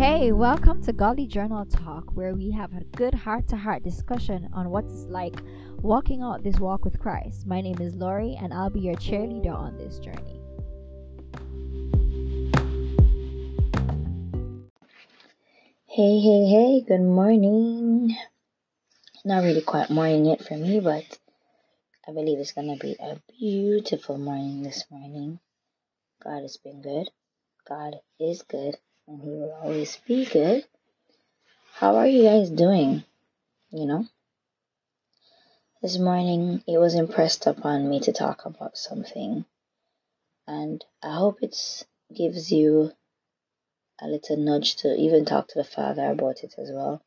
Hey, welcome to Godly Journal Talk, where we have a good heart to heart discussion on what it's like walking out this walk with Christ. My name is Lori, and I'll be your cheerleader on this journey. Hey, hey, hey, good morning. Not really quite morning yet for me, but I believe it's gonna be a beautiful morning this morning. God has been good. God is good He will always be good. How are you guys doing? You know? This morning it was impressed upon me to talk about something, and I hope it gives you a little nudge to even talk to the Father about it as well.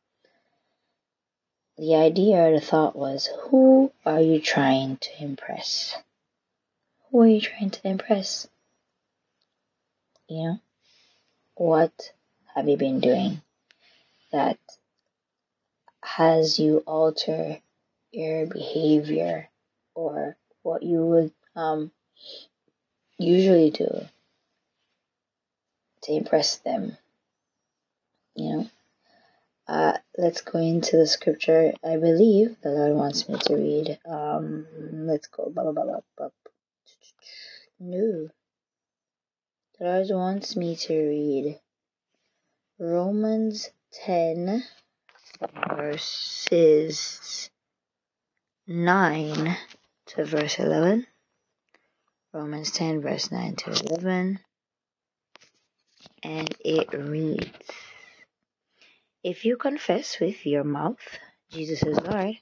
The idea or the thought was who are you trying to impress? Who are you trying to impress? You know? What have you been doing that has you alter your behavior or what you would um, usually do to impress them? You know? Uh, let's go into the scripture. I believe the Lord wants me to read. Um, let's go. Blah, blah, blah, blah, No. Lord wants me to read Romans 10, verses 9 to verse 11. Romans 10, verse 9 to 11. And it reads If you confess with your mouth Jesus is Lord,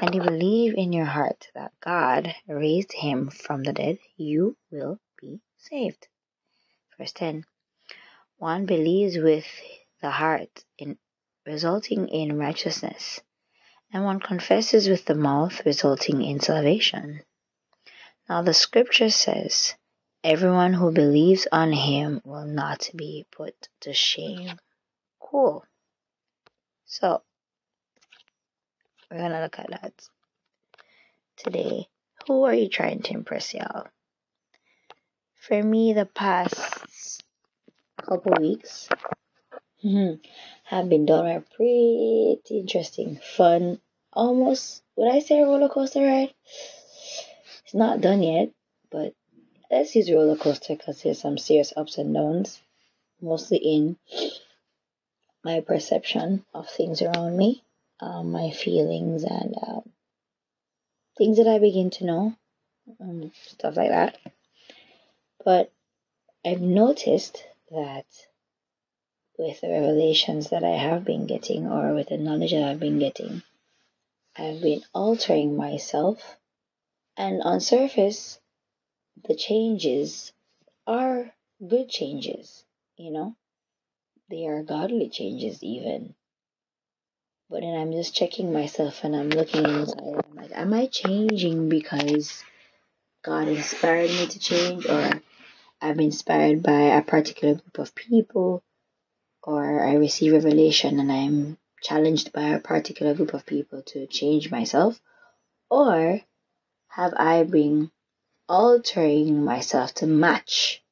and you believe in your heart that God raised him from the dead, you will be saved. Verse 10 One believes with the heart, in, resulting in righteousness, and one confesses with the mouth, resulting in salvation. Now, the scripture says, Everyone who believes on him will not be put to shame. Cool. So, we're going to look at that today. Who are you trying to impress, y'all? For me, the past couple weeks have been done a pretty interesting, fun, almost, would I say a roller coaster ride? It's not done yet, but let's use roller coaster because there's some serious ups and downs, mostly in my perception of things around me, um, my feelings, and um, things that I begin to know, um, stuff like that. But I've noticed that with the revelations that I have been getting, or with the knowledge that I've been getting, I've been altering myself, and on surface, the changes are good changes, you know, they are godly changes, even. But then I'm just checking myself and I'm looking inside. I'm like, am I changing because God inspired me to change, or I'm inspired by a particular group of people, or I receive revelation and I'm challenged by a particular group of people to change myself, or have I been altering myself to match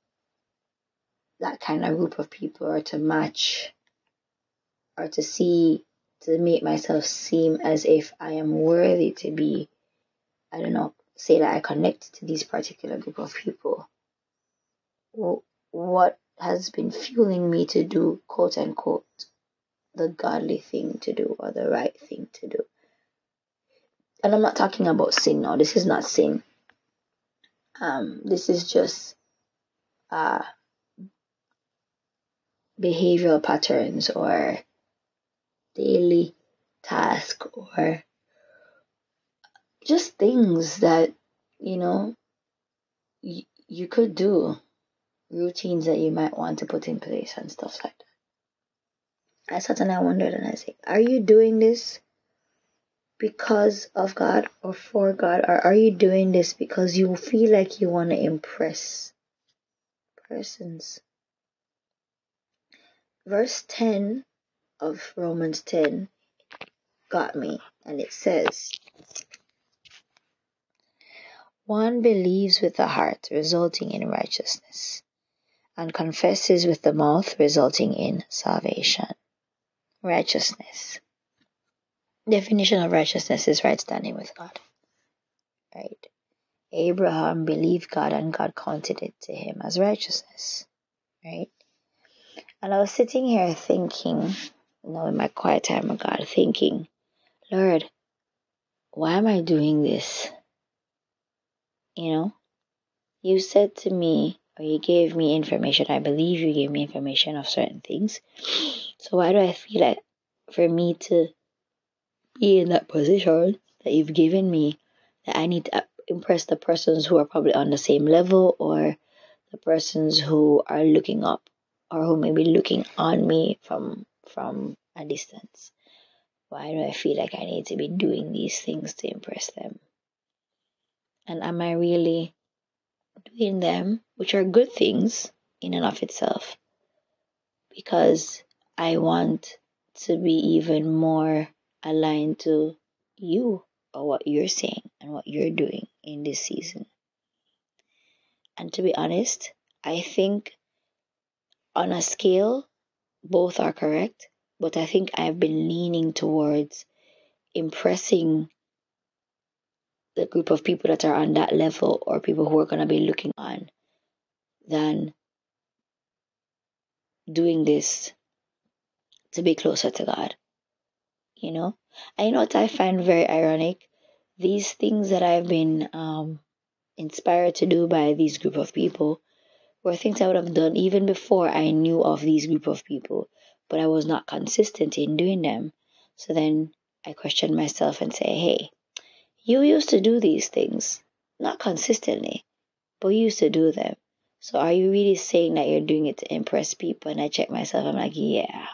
that kind of group of people or to match or to see to make myself seem as if I am worthy to be I don't know say that I connect to these particular group of people what has been fueling me to do quote unquote the godly thing to do or the right thing to do. And I'm not talking about sin now this is not sin. Um this is just uh behavioral patterns or daily task or just things that you know you, you could do routines that you might want to put in place and stuff like that. I sat and i wondered and i said are you doing this because of god or for god? Or are you doing this because you feel like you want to impress persons? Verse 10 of romans 10 got me and it says One believes with the heart, resulting in righteousness, and confesses with the mouth, resulting in salvation. Righteousness. Definition of righteousness is right standing with God. Right? Abraham believed God and God counted it to him as righteousness. Right? And I was sitting here thinking, you know, in my quiet time of God, thinking, Lord, why am I doing this? You know, you said to me, you gave me information. I believe you gave me information of certain things. So why do I feel like for me to be in that position that you've given me, that I need to impress the persons who are probably on the same level or the persons who are looking up or who may be looking on me from from a distance. Why do I feel like I need to be doing these things to impress them? And am I really doing them, which are good things in and of itself, because I want to be even more aligned to you or what you're saying and what you're doing in this season. And to be honest, I think on a scale, both are correct, but I think I've been leaning towards impressing the group of people that are on that level or people who are going to be looking on than doing this to be closer to God. You know? And you know what I find very ironic? These things that I've been um, inspired to do by these group of people were things I would have done even before I knew of these group of people, but I was not consistent in doing them. So then I question myself and say, hey, you used to do these things, not consistently, but you used to do them. So are you really saying that you're doing it to impress people? And I check myself, I'm like, yeah.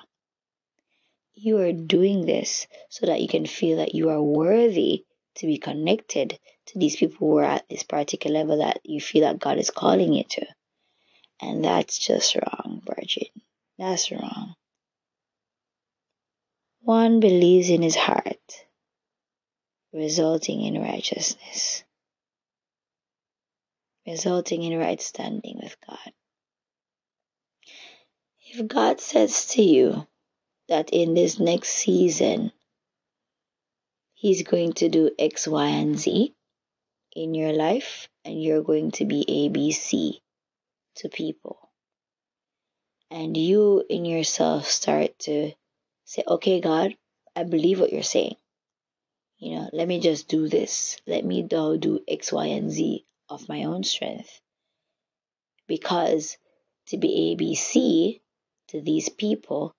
You are doing this so that you can feel that you are worthy to be connected to these people who are at this particular level that you feel that God is calling you to. And that's just wrong, Virgin. That's wrong. One believes in his heart resulting in righteousness, resulting in right standing with God. If God says to you that in this next season, He's going to do X, Y, and Z in your life, and you're going to be ABC to people, and you in yourself start to say, Okay, God, I believe what you're saying. You know, let me just do this. Let me do, X, Y, and Z of my own strength. Because to be ABC to these people,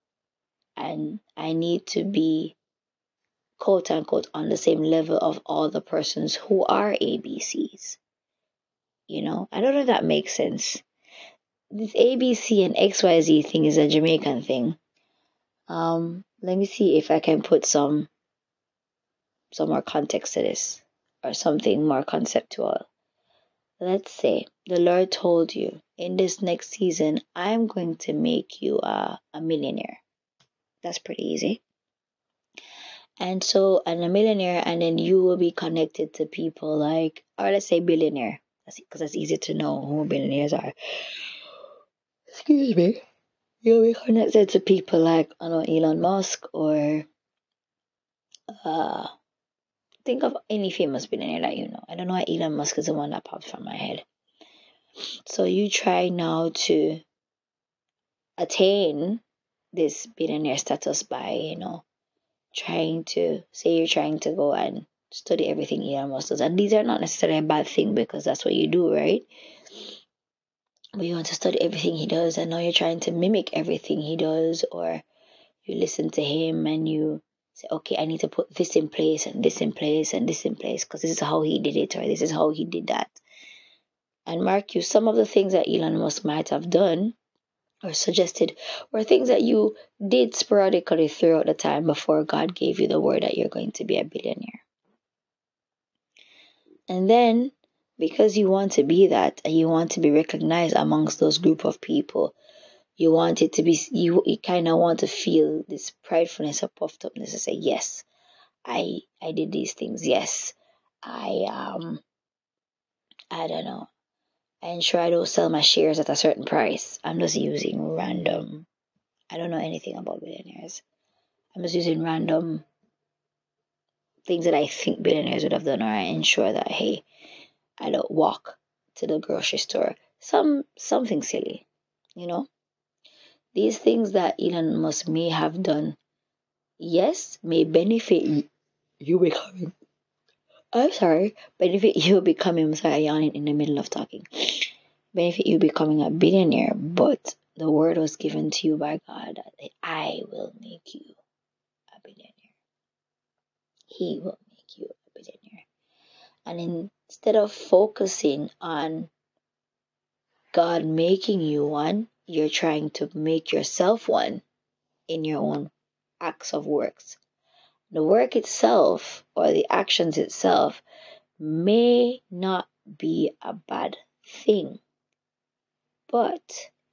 and I need to be quote unquote on the same level of all the persons who are ABCs. You know, I don't know if that makes sense. This ABC and XYZ thing is a Jamaican thing. Um, let me see if I can put some some more context to this or something more conceptual. Let's say the Lord told you in this next season, I'm going to make you a, a millionaire. That's pretty easy. And so, and a millionaire, and then you will be connected to people like, or let's say billionaire, because that's easy to know who billionaires are. Excuse me. You'll be connected to people like, I know, Elon Musk or uh, think of any famous billionaire that you know. I don't know why Elon Musk is the one that pops from my head. So you try now to attain this billionaire status by, you know, trying to say you're trying to go and study everything Elon Musk does. And these are not necessarily a bad thing because that's what you do, right? But you want to study everything he does and now you're trying to mimic everything he does or you listen to him and you say, okay, I need to put this in place and this in place and this in place because this is how he did it or this is how he did that. And mark you, some of the things that Elon Musk might have done or suggested were things that you did sporadically throughout the time before God gave you the word that you're going to be a billionaire. And then, because you want to be that and you want to be recognized amongst those group of people, you want it to be you, you kind of want to feel this pridefulness or puffed upness to say yes i i did these things yes i um i don't know I ensure I don't sell my shares at a certain price. I'm just using random. I don't know anything about billionaires. I'm just using random things that I think billionaires would have done, or I ensure that hey, I don't walk to the grocery store. Some something silly, you know. These things that Elon Musk may have done, yes, may benefit you becoming. I'm sorry, benefit you becoming. I'm sorry, yawning in the middle of talking. Benefit you becoming a billionaire, but the word was given to you by God that I will make you a billionaire. He will make you a billionaire. And instead of focusing on God making you one, you're trying to make yourself one in your own acts of works. The work itself or the actions itself may not be a bad thing, but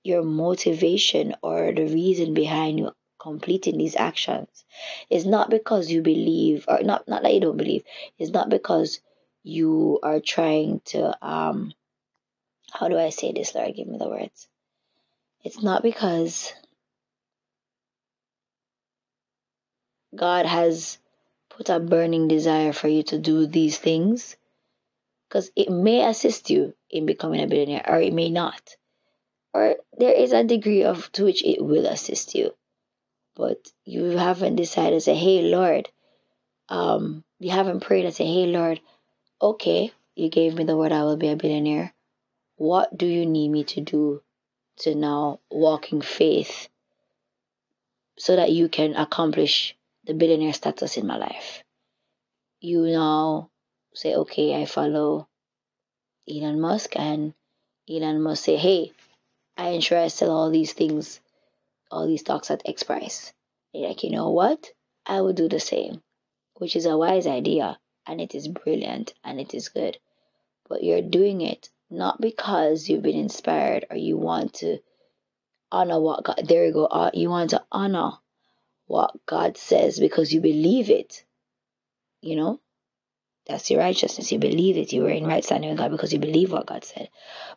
your motivation or the reason behind you completing these actions is not because you believe or not not that you don't believe it's not because you are trying to um how do I say this, Lord? Give me the words. It's not because God has put a burning desire for you to do these things, because it may assist you in becoming a billionaire, or it may not. Or there is a degree of to which it will assist you, but you haven't decided to say, "Hey, Lord," um, you haven't prayed and say, "Hey, Lord, okay, you gave me the word I will be a billionaire. What do you need me to do to now walk in faith so that you can accomplish the billionaire status in my life. You now say, okay, I follow Elon Musk, and Elon Musk say, hey, I ensure I sell all these things, all these stocks at X price. You're like, you know what? I will do the same, which is a wise idea, and it is brilliant, and it is good. But you're doing it not because you've been inspired or you want to honor what God, there you go, uh, you want to honor what God says because you believe it. You know, that's your righteousness. You believe it. You were in right standing with God because you believe what God said.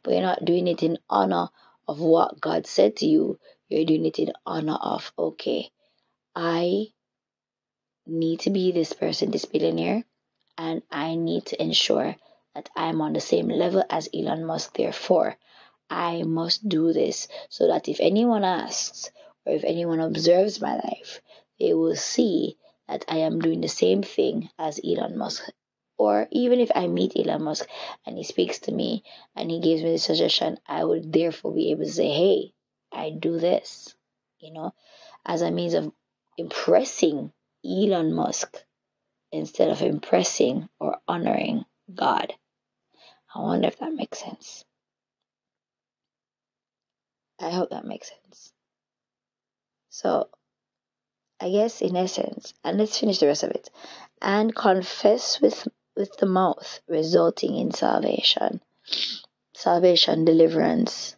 But you're not doing it in honor of what God said to you. You're doing it in honor of, okay, I need to be this person, this billionaire, and I need to ensure that I'm on the same level as Elon Musk. Therefore, I must do this so that if anyone asks or if anyone observes my life, they will see that I am doing the same thing as Elon Musk. Or even if I meet Elon Musk and he speaks to me and he gives me the suggestion, I would therefore be able to say, hey, I do this, you know, as a means of impressing Elon Musk instead of impressing or honoring God. I wonder if that makes sense. I hope that makes sense. So, I guess in essence, and let's finish the rest of it, and confess with with the mouth, resulting in salvation. Salvation, deliverance,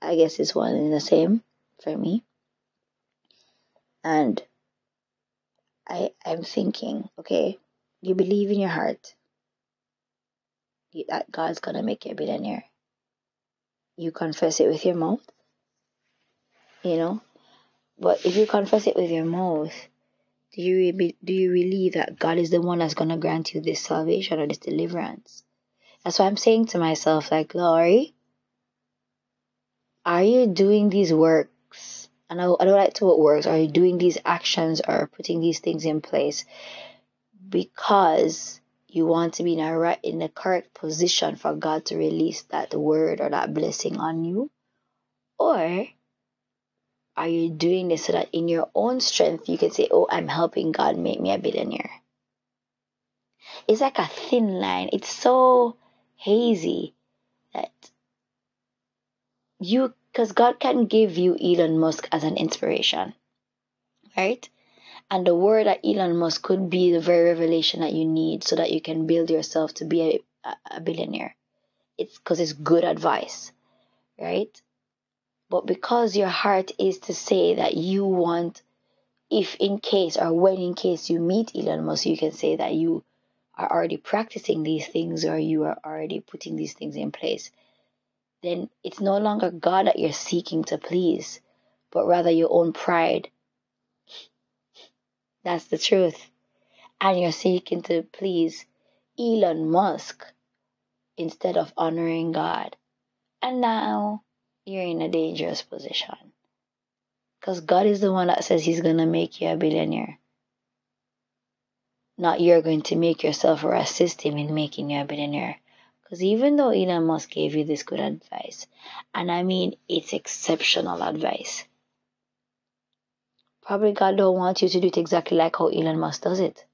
I guess is one and the same for me. And I I'm thinking, okay, you believe in your heart that God's gonna make you a billionaire. You confess it with your mouth, you know. But if you confess it with your mouth, do you re- do you believe that God is the one that's gonna grant you this salvation or this deliverance? That's what I'm saying to myself, like, Laurie, are you doing these works? And I, I don't like to what works. Are you doing these actions or putting these things in place because you want to be in a right in the correct position for God to release that word or that blessing on you? Or are you doing this so that in your own strength you can say, Oh, I'm helping God make me a billionaire? It's like a thin line. It's so hazy that you because God can give you Elon Musk as an inspiration, right? And the word that Elon Musk could be the very revelation that you need so that you can build yourself to be a, a billionaire. It's because it's good advice, right? But because your heart is to say that you want, if in case or when in case you meet Elon Musk, you can say that you are already practicing these things or you are already putting these things in place then it's no longer God that you're seeking to please, but rather your own pride. That's the truth. And you're seeking to please Elon Musk instead of honoring God. And now you're in a dangerous position. Because God is the one that says He's going to make you a billionaire. Not you're going to make yourself or assist Him in making you a billionaire. Because even though Elon Musk gave you this good advice, and I mean it's exceptional advice, probably God don't want you to do it exactly like how Elon Musk does it.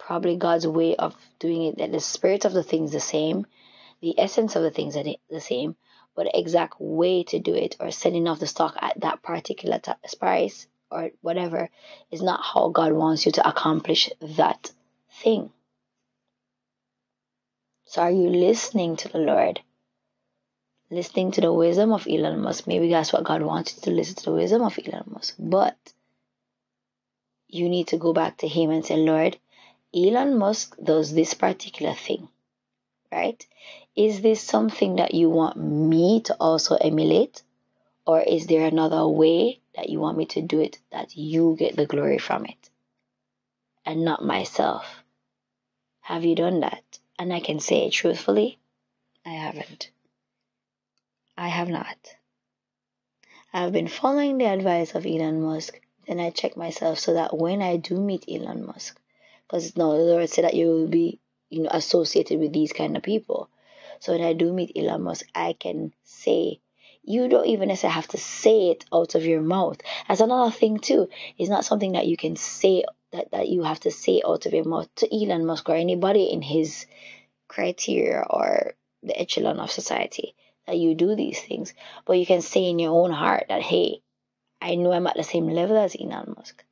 Probably God's way of doing it, that the spirit of the thing is the same, the essence of the things are the same, but the exact way to do it or selling off the stock at that particular price or whatever is not how God wants you to accomplish that thing. So are you listening to the Lord? Listening to the wisdom of Elon Musk. Maybe that's what God wants you to listen to the wisdom of Elon Musk. But you need to go back to him and say, Lord, Elon Musk does this particular thing, right? Is this something that you want me to also emulate? Or is there another way that you want me to do it that you get the glory from it and not myself? Have you done that? And I can say truthfully, I haven't. I have not. I've been following the advice of Elon Musk. Then I check myself so that when I do meet Elon Musk, because no, the Lord said that you will be, you know, associated with these kind of people. So when I do meet Elon Musk, I can say, you don't even necessarily have to say it out of your mouth. That's another thing too. It's not something that you can say that, that you have to say out of your mouth to Elon Musk or anybody in his criteria or the echelon of society that you do these things. But you can say in your own heart that, hey, I know I'm at the same level as Elon Musk.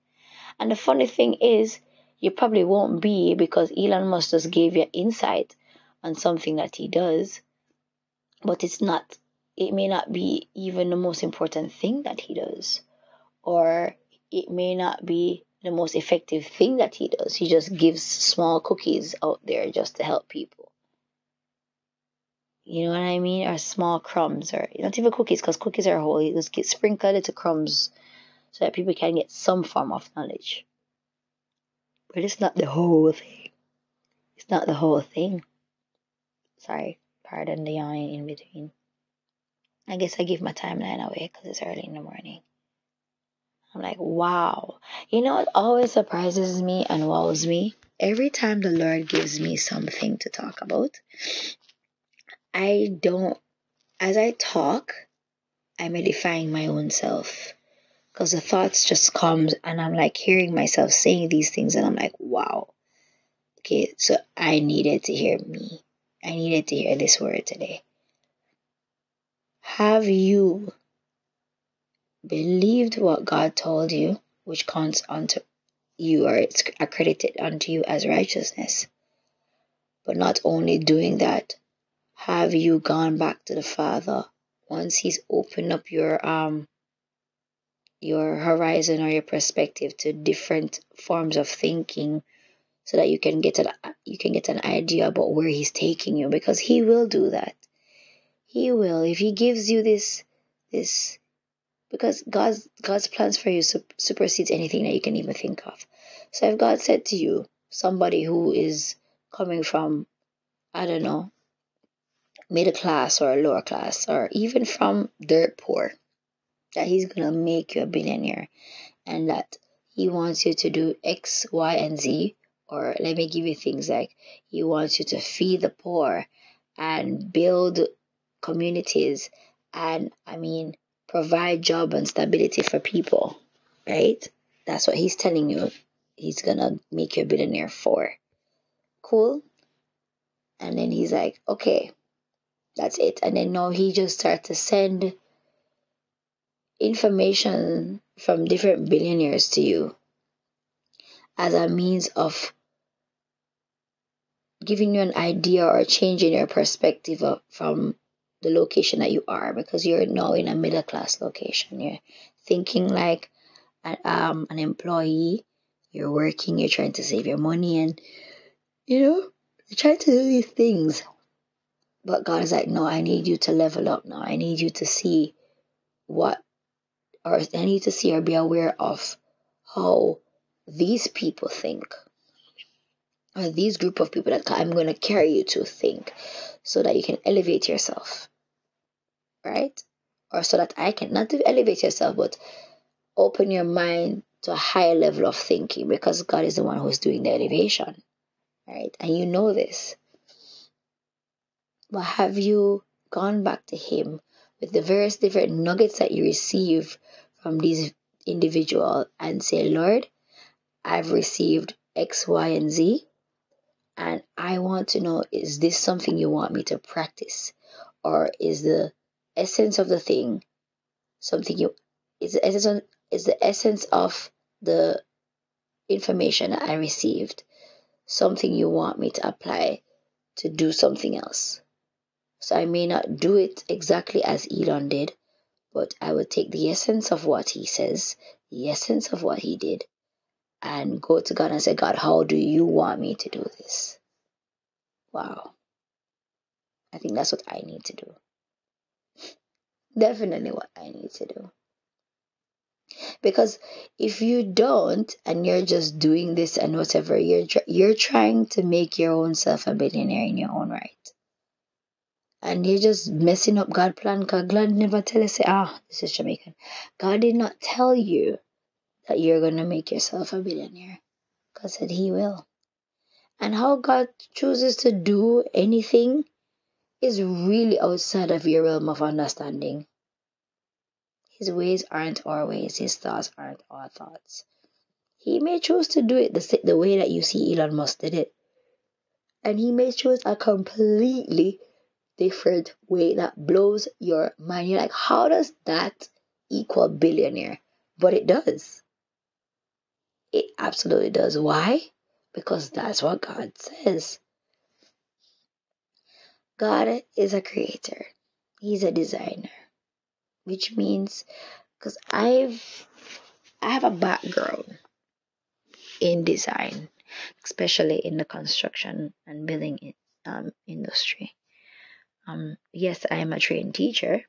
And the funny thing is, you probably won't be because Elon Musk just gave you insight on something that he does, but it's not, it may not be even the most important thing that he does, or it may not be the most effective thing that he does. He just gives small cookies out there just to help people. You know what I mean? Or small crumbs, or not even cookies, because cookies are whole. just get sprinkled into crumbs so that people can get some form of knowledge. But it's not the whole thing. It's not the whole thing. Sorry, pardon the yawning in between. I guess I give my timeline away because it's early in the morning. I'm like, wow. You know what always surprises me and wows me? Every time the Lord gives me something to talk about, I don't, as I talk, I'm edifying my own self. Because the thoughts just come and I'm like hearing myself saying these things and I'm like, wow. Okay, so I needed to hear me. I needed to hear this word today. Have you believed what God told you, which counts unto you or it's accredited unto you as righteousness. But not only doing that, have you gone back to the Father once He's opened up your um your horizon or your perspective to different forms of thinking so that you can get an you can get an idea about where he's taking you? Because he will do that. He will. If he gives you this this because God's God's plans for you supersedes anything that you can even think of. So if God said to you, somebody who is coming from, I don't know, middle class or lower class, or even from dirt poor, that He's gonna make you a billionaire, and that He wants you to do X, Y, and Z, or let me give you things like He wants you to feed the poor and build communities, and I mean provide job and stability for people, right? That's what he's telling you. He's gonna make you a billionaire for. Cool. And then he's like, okay, that's it. And then now he just starts to send information from different billionaires to you as a means of giving you an idea or changing your perspective of, from the location that you are because you're now in a middle class location. You're thinking like an, um, an employee, you're working, you're trying to save your money, and you know, you're trying to do these things. But God is like, no, I need you to level up now. I need you to see what, or I need to see or be aware of how these people think, or these group of people that I'm going to carry you to think, so that you can elevate yourself, right? Or so that I can not to elevate yourself, but open your mind to a higher level of thinking because God is the one who's doing the elevation, right? And you know this. But have you gone back to Him with the various different nuggets that you receive from these individuals and say, Lord, I've received X, Y, and Z, and I want to know is this something you want me to practice? Or is the essence of the thing something you is the essence is the essence of the information that I received something you want me to apply to do something else? So I may not do it exactly as Elon did, but I will take the essence of what he says, the essence of what he did, and go to God and say, God, how do you want me to do this? Wow. I think that's what I need to do. Definitely what I need to do. Because if you don't and you're just doing this and whatever, you're you're trying to make your own self a billionaire in your own right and you're just messing up God plan because God never tell us, say, ah, this is Jamaican. God did not tell you that you're gonna make yourself a billionaire. God said he will. And how God chooses to do anything is really outside of your realm of understanding. His ways aren't our ways, his thoughts aren't our thoughts. He may choose to do it the, the way that you see Elon Musk did it. And he may choose a completely different way that blows your mind. You're like, how does that equal billionaire? But it does. It absolutely does. Why? Because that's what God says. God is a creator. He's a designer. Which means because I've I have a background in design, especially in the construction and building um, industry. Um, yes, I am a trained teacher,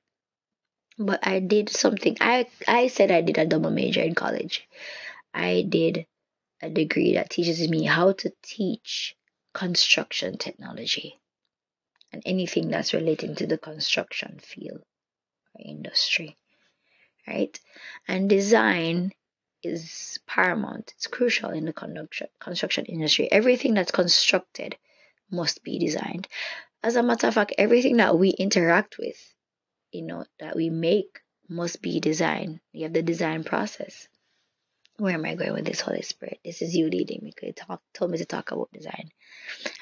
but I did something. I I said I did a double major in college. I did a degree that teaches me how to teach construction technology and anything that's relating to the construction field or industry, right? And design is paramount. It's crucial in the construction construction industry. Everything that's constructed must be designed. As a matter of fact, everything that we interact with, you know, that we make must be designed. You have the design process. Where am I going with this Holy Spirit? This is you leading me. You talk, told me to talk about design.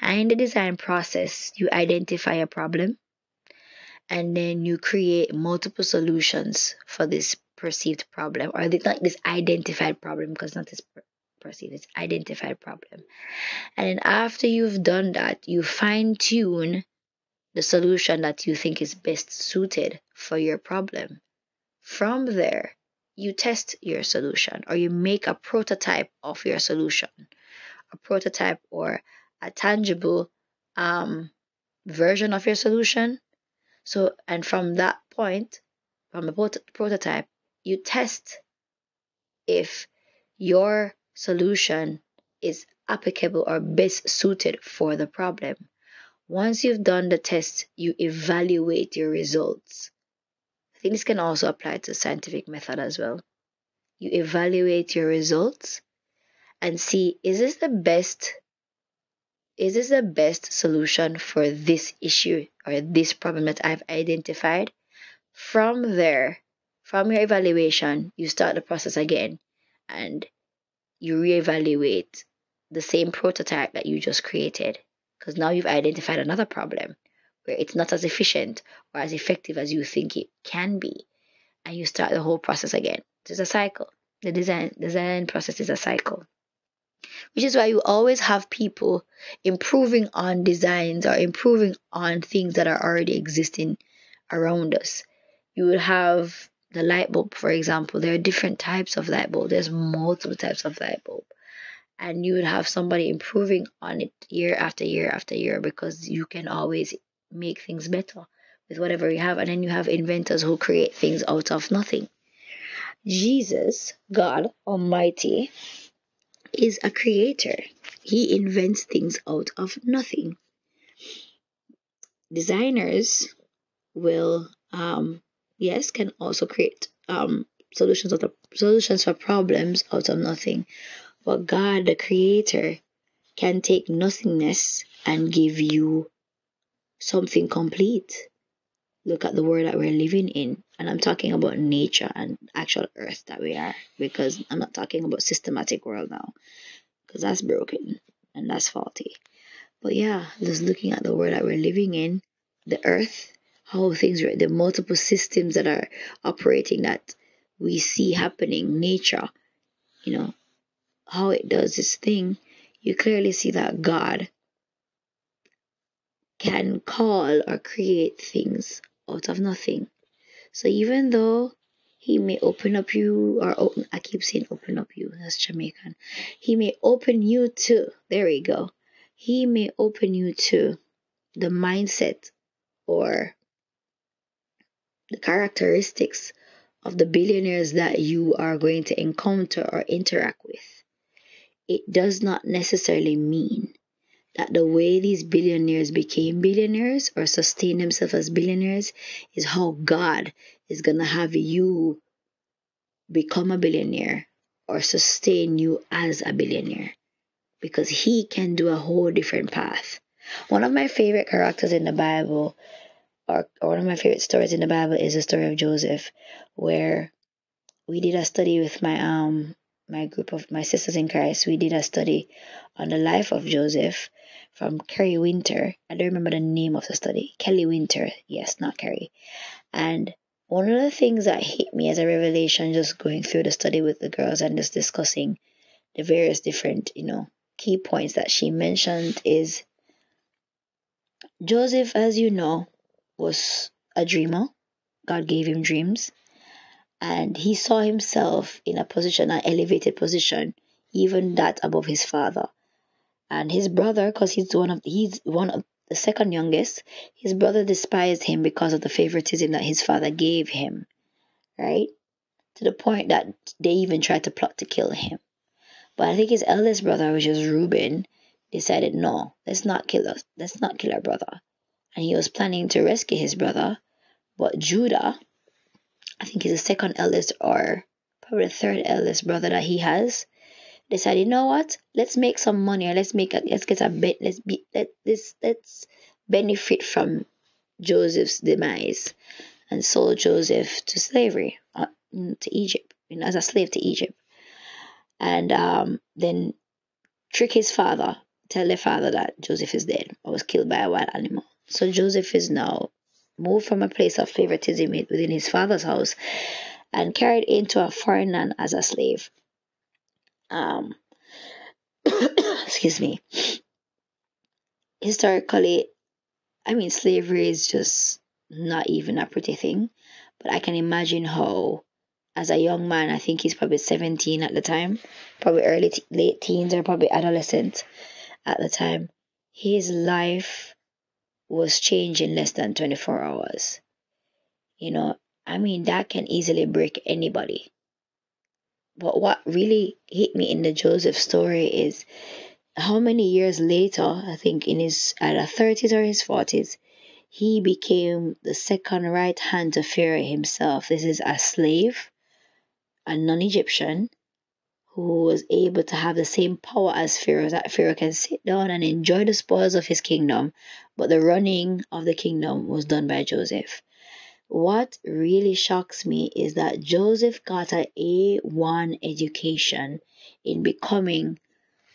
And in the design process, you identify a problem and then you create multiple solutions for this perceived problem or not this identified problem because not this perceived it's identified problem and then after you've done that you fine tune the solution that you think is best suited for your problem. From there, you test your solution or you make a prototype of your solution, a prototype or a tangible um, version of your solution. So, and from that point, from the prototype, you test if your solution is applicable or best suited for the problem. Once you've done the test, you evaluate your results. I think this can also apply to scientific method as well. You evaluate your results and see is this the best is this the best solution for this issue or this problem that I've identified? From there, from your evaluation, you start the process again and you reevaluate the same prototype that you just created because now you've identified another problem where it's not as efficient or as effective as you think it can be and you start the whole process again. It's a cycle. The design design process is a cycle. Which is why you always have people improving on designs or improving on things that are already existing around us. You will have the light bulb for example there are different types of light bulb there's multiple types of light bulb and you would have somebody improving on it year after year after year because you can always make things better with whatever you have. And then you have inventors who create things out of nothing. Jesus, God Almighty, is a creator. He invents things out of nothing. Designers will, um, yes, can also create um, solutions of the, solutions for problems out of nothing. But God, the Creator, can take nothingness and give you something complete. Look at the world that we're living in. And I'm talking about nature and actual earth that we are. Because I'm not talking about systematic world now. Because that's broken and that's faulty. But yeah, just looking at the world that we're living in, the earth, how things are, the multiple systems that are operating that we see happening, nature, you know, how it does its thing, you clearly see that God can call or create things out of nothing. So even though he may open up you or open I keep saying open up you, that's Jamaican. He may open you to there we go. He may open you to the mindset or the characteristics of the billionaires that you are going to encounter or interact with. It does not necessarily mean that the way these billionaires became billionaires or sustain themselves as billionaires is how God is going to have you become a billionaire or sustain you as a billionaire because he can do a whole different path. One of my favorite characters in the Bible or one of my favorite stories in the Bible is the story of Joseph where we did a study with my um my group of my sisters in Christ. We did a study on the life of Joseph from Kerry Minter. I don't remember the name of the study. Kelly Minter. Yes, not Kerry. And one of the things that hit me as a revelation just going through the study with the girls and just discussing the various different, you know, key points that she mentioned is Joseph, as you know, was a dreamer. God gave him dreams. And he saw himself in a position, an elevated position, even that above his father and his brother because he's one of he's one of the second youngest his brother despised him because of the favoritism that his father gave him right to the point that they even tried to plot to kill him but i think his eldest brother which is reuben decided no let's not kill us let's not kill our brother and he was planning to rescue his brother. But judah i think he's the second eldest or probably the third eldest brother that he has decided, you know what? Let's make some money or let's make a let's get a bit let's be let this let's benefit from Joseph's demise and sold Joseph to slavery uh, to Egypt you know, as a slave to Egypt. And um, then trick his father tell the father that Joseph is dead or was killed by a wild animal so Joseph is now moved from a place of favoritism within his father's house and carried into a foreign land as a slave um, excuse me, historically, I mean, slavery is just not even a pretty thing. But I can imagine how, as a young man, I think he's probably 17 at the time, probably early, te- late teens, or probably adolescent at the time, his life was changed in less than 24 hours. You know, I mean, that can easily break anybody. But what really hit me in the Joseph story is how many years later, I think in his either 30s or his 40s, he became the second right hand to Pharaoh himself. This is a slave, a non Egyptian, who was able to have the same power as Pharaoh, that Pharaoh can sit down and enjoy the spoils of his kingdom, but the running of the kingdom was done by Joseph. What really shocks me is that Joseph got an A1 education in becoming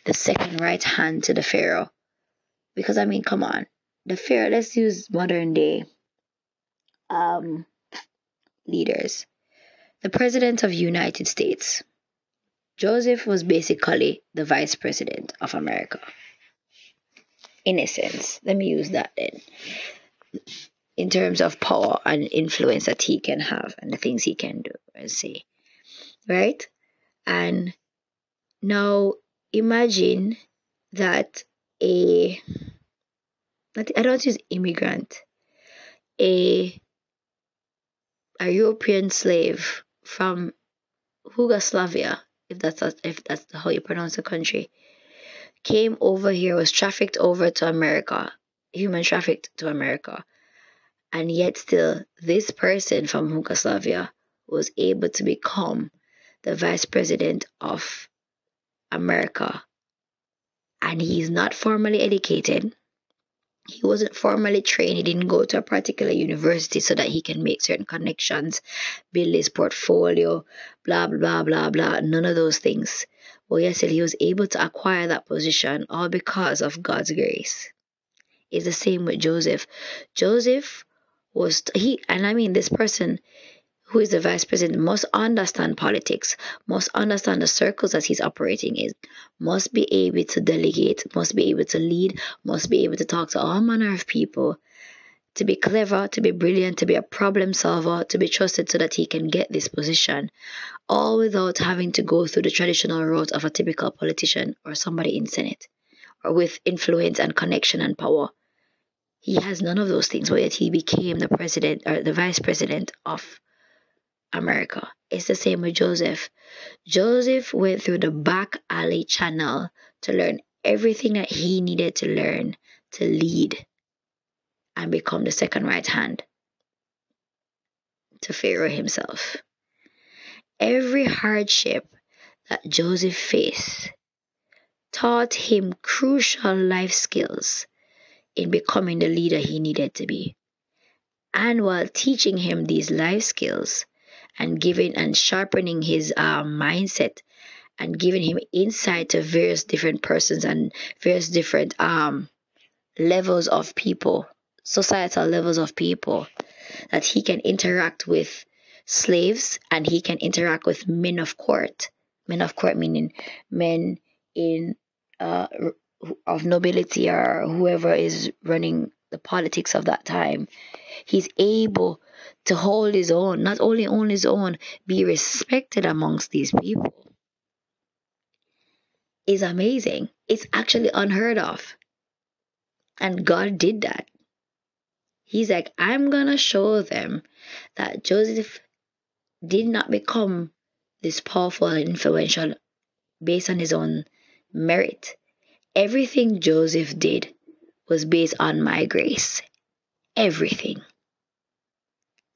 the second right hand to the Pharaoh. Because I mean, come on, the Pharaoh. Let's use modern day um, leaders. The president of United States. Joseph was basically the vice president of America. In a sense, let me use that then in terms of power and influence that he can have and the things he can do and say. Right? And now imagine that a I don't use immigrant, a a European slave from Yugoslavia, if that's if that's how you pronounce the country, came over here, was trafficked over to America, human trafficked to America, and yet still this person from Yugoslavia was able to become the vice president of America. And he's not formally educated he wasn't formally trained. He didn't go to a particular university so that he can make certain connections, build his portfolio, blah, blah, blah, blah. None of those things. Well, yes, he was able to acquire that position all because of God's grace. It's the same with Joseph. Joseph was, he, and I mean, this person, who is the vice president, must understand politics, must understand the circles that he's operating in, must be able to delegate, must be able to lead, must be able to talk to all manner of people, to be clever, to be brilliant, to be a problem solver, to be trusted so that he can get this position, all without having to go through the traditional route of a typical politician or somebody in Senate, or with influence and connection and power. He has none of those things, but yet he became the president or the vice president of America. It's the same with Joseph. Joseph went through the back alley channel to learn everything that he needed to learn to lead and become the second right hand to Pharaoh himself. Every hardship that Joseph faced taught him crucial life skills in becoming the leader he needed to be. And while teaching him these life skills, and giving and sharpening his uh, mindset and giving him insight to various different persons and various different um, levels of people, societal levels of people, that he can interact with slaves and he can interact with men of court. Men of court meaning men in uh, of nobility or whoever is running the politics of that time. He's able to hold his own, not only on his own, be respected amongst these people is amazing. It's actually unheard of. And God did that. He's like, I'm going to show them that Joseph did not become this powerful and influential based on his own merit. Everything Joseph did was based on my grace. Everything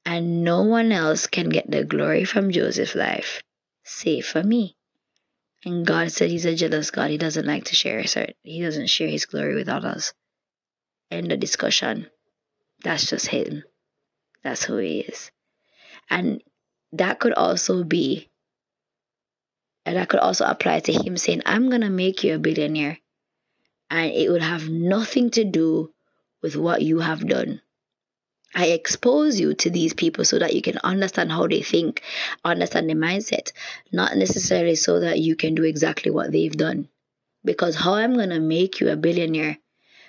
and no one else can get the glory from Joseph's life save for me. And God said he's a jealous God. He doesn't like to share his He doesn't share his glory with others. End the discussion. That's just him. That's who he is. And that could also be, and that could also apply to him saying, I'm going to make you a billionaire. And it would have nothing to do with what you have done. I expose you to these people so that you can understand how they think, understand their mindset, not necessarily so that you can do exactly what they've done. Because how I'm going to make you a billionaire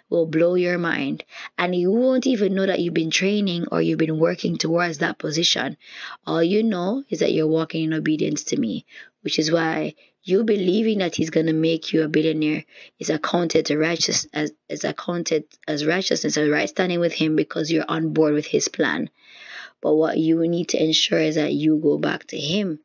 will blow your mind, and you won't even know that you've been training or you've been working towards that position. All you know is that you're walking in obedience to me, which is why you believing that he's to make you a billionaire is accounted to righteous as is accounted as righteousness and right standing with him because you're on board with his plan. But what you need to ensure is that you go back to him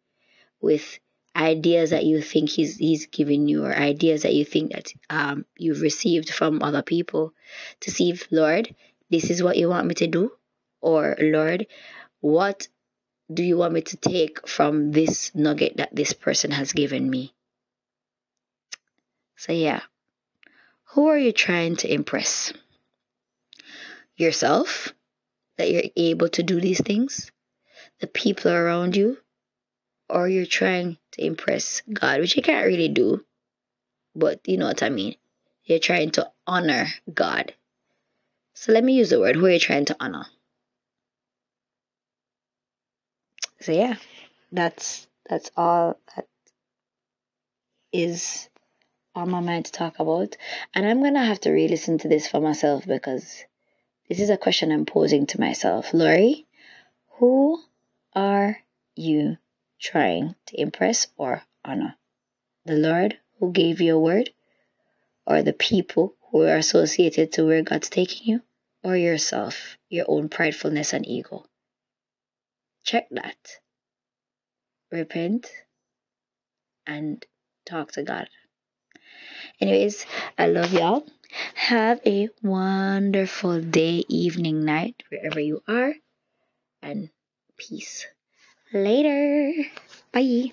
with ideas that you think he's he's giving you or ideas that you think that um, you've received from other people to see if lord this is what you want me to do? Or lord what do you want me to take from this nugget that this person has given me? So, yeah, who are you trying to impress? Yourself, that you're able to do these things? The people around you? Or you're trying to impress God, which you can't really do, but you know what I mean. You're trying to honor God. So let me use the word who are you trying to honor? So yeah, that's that's all that is on my mind to talk about. And I'm gonna have to re-listen to this for myself because this is a question I'm posing to myself. Lori, who are you trying to impress or honor? The Lord who gave you a word, or the people who are associated to where God's taking you, or yourself, your own pridefulness and ego. Check that. Repent and talk to God. Anyways, I love y'all. Have a wonderful day, evening, night, wherever you are, and peace. Later. Bye.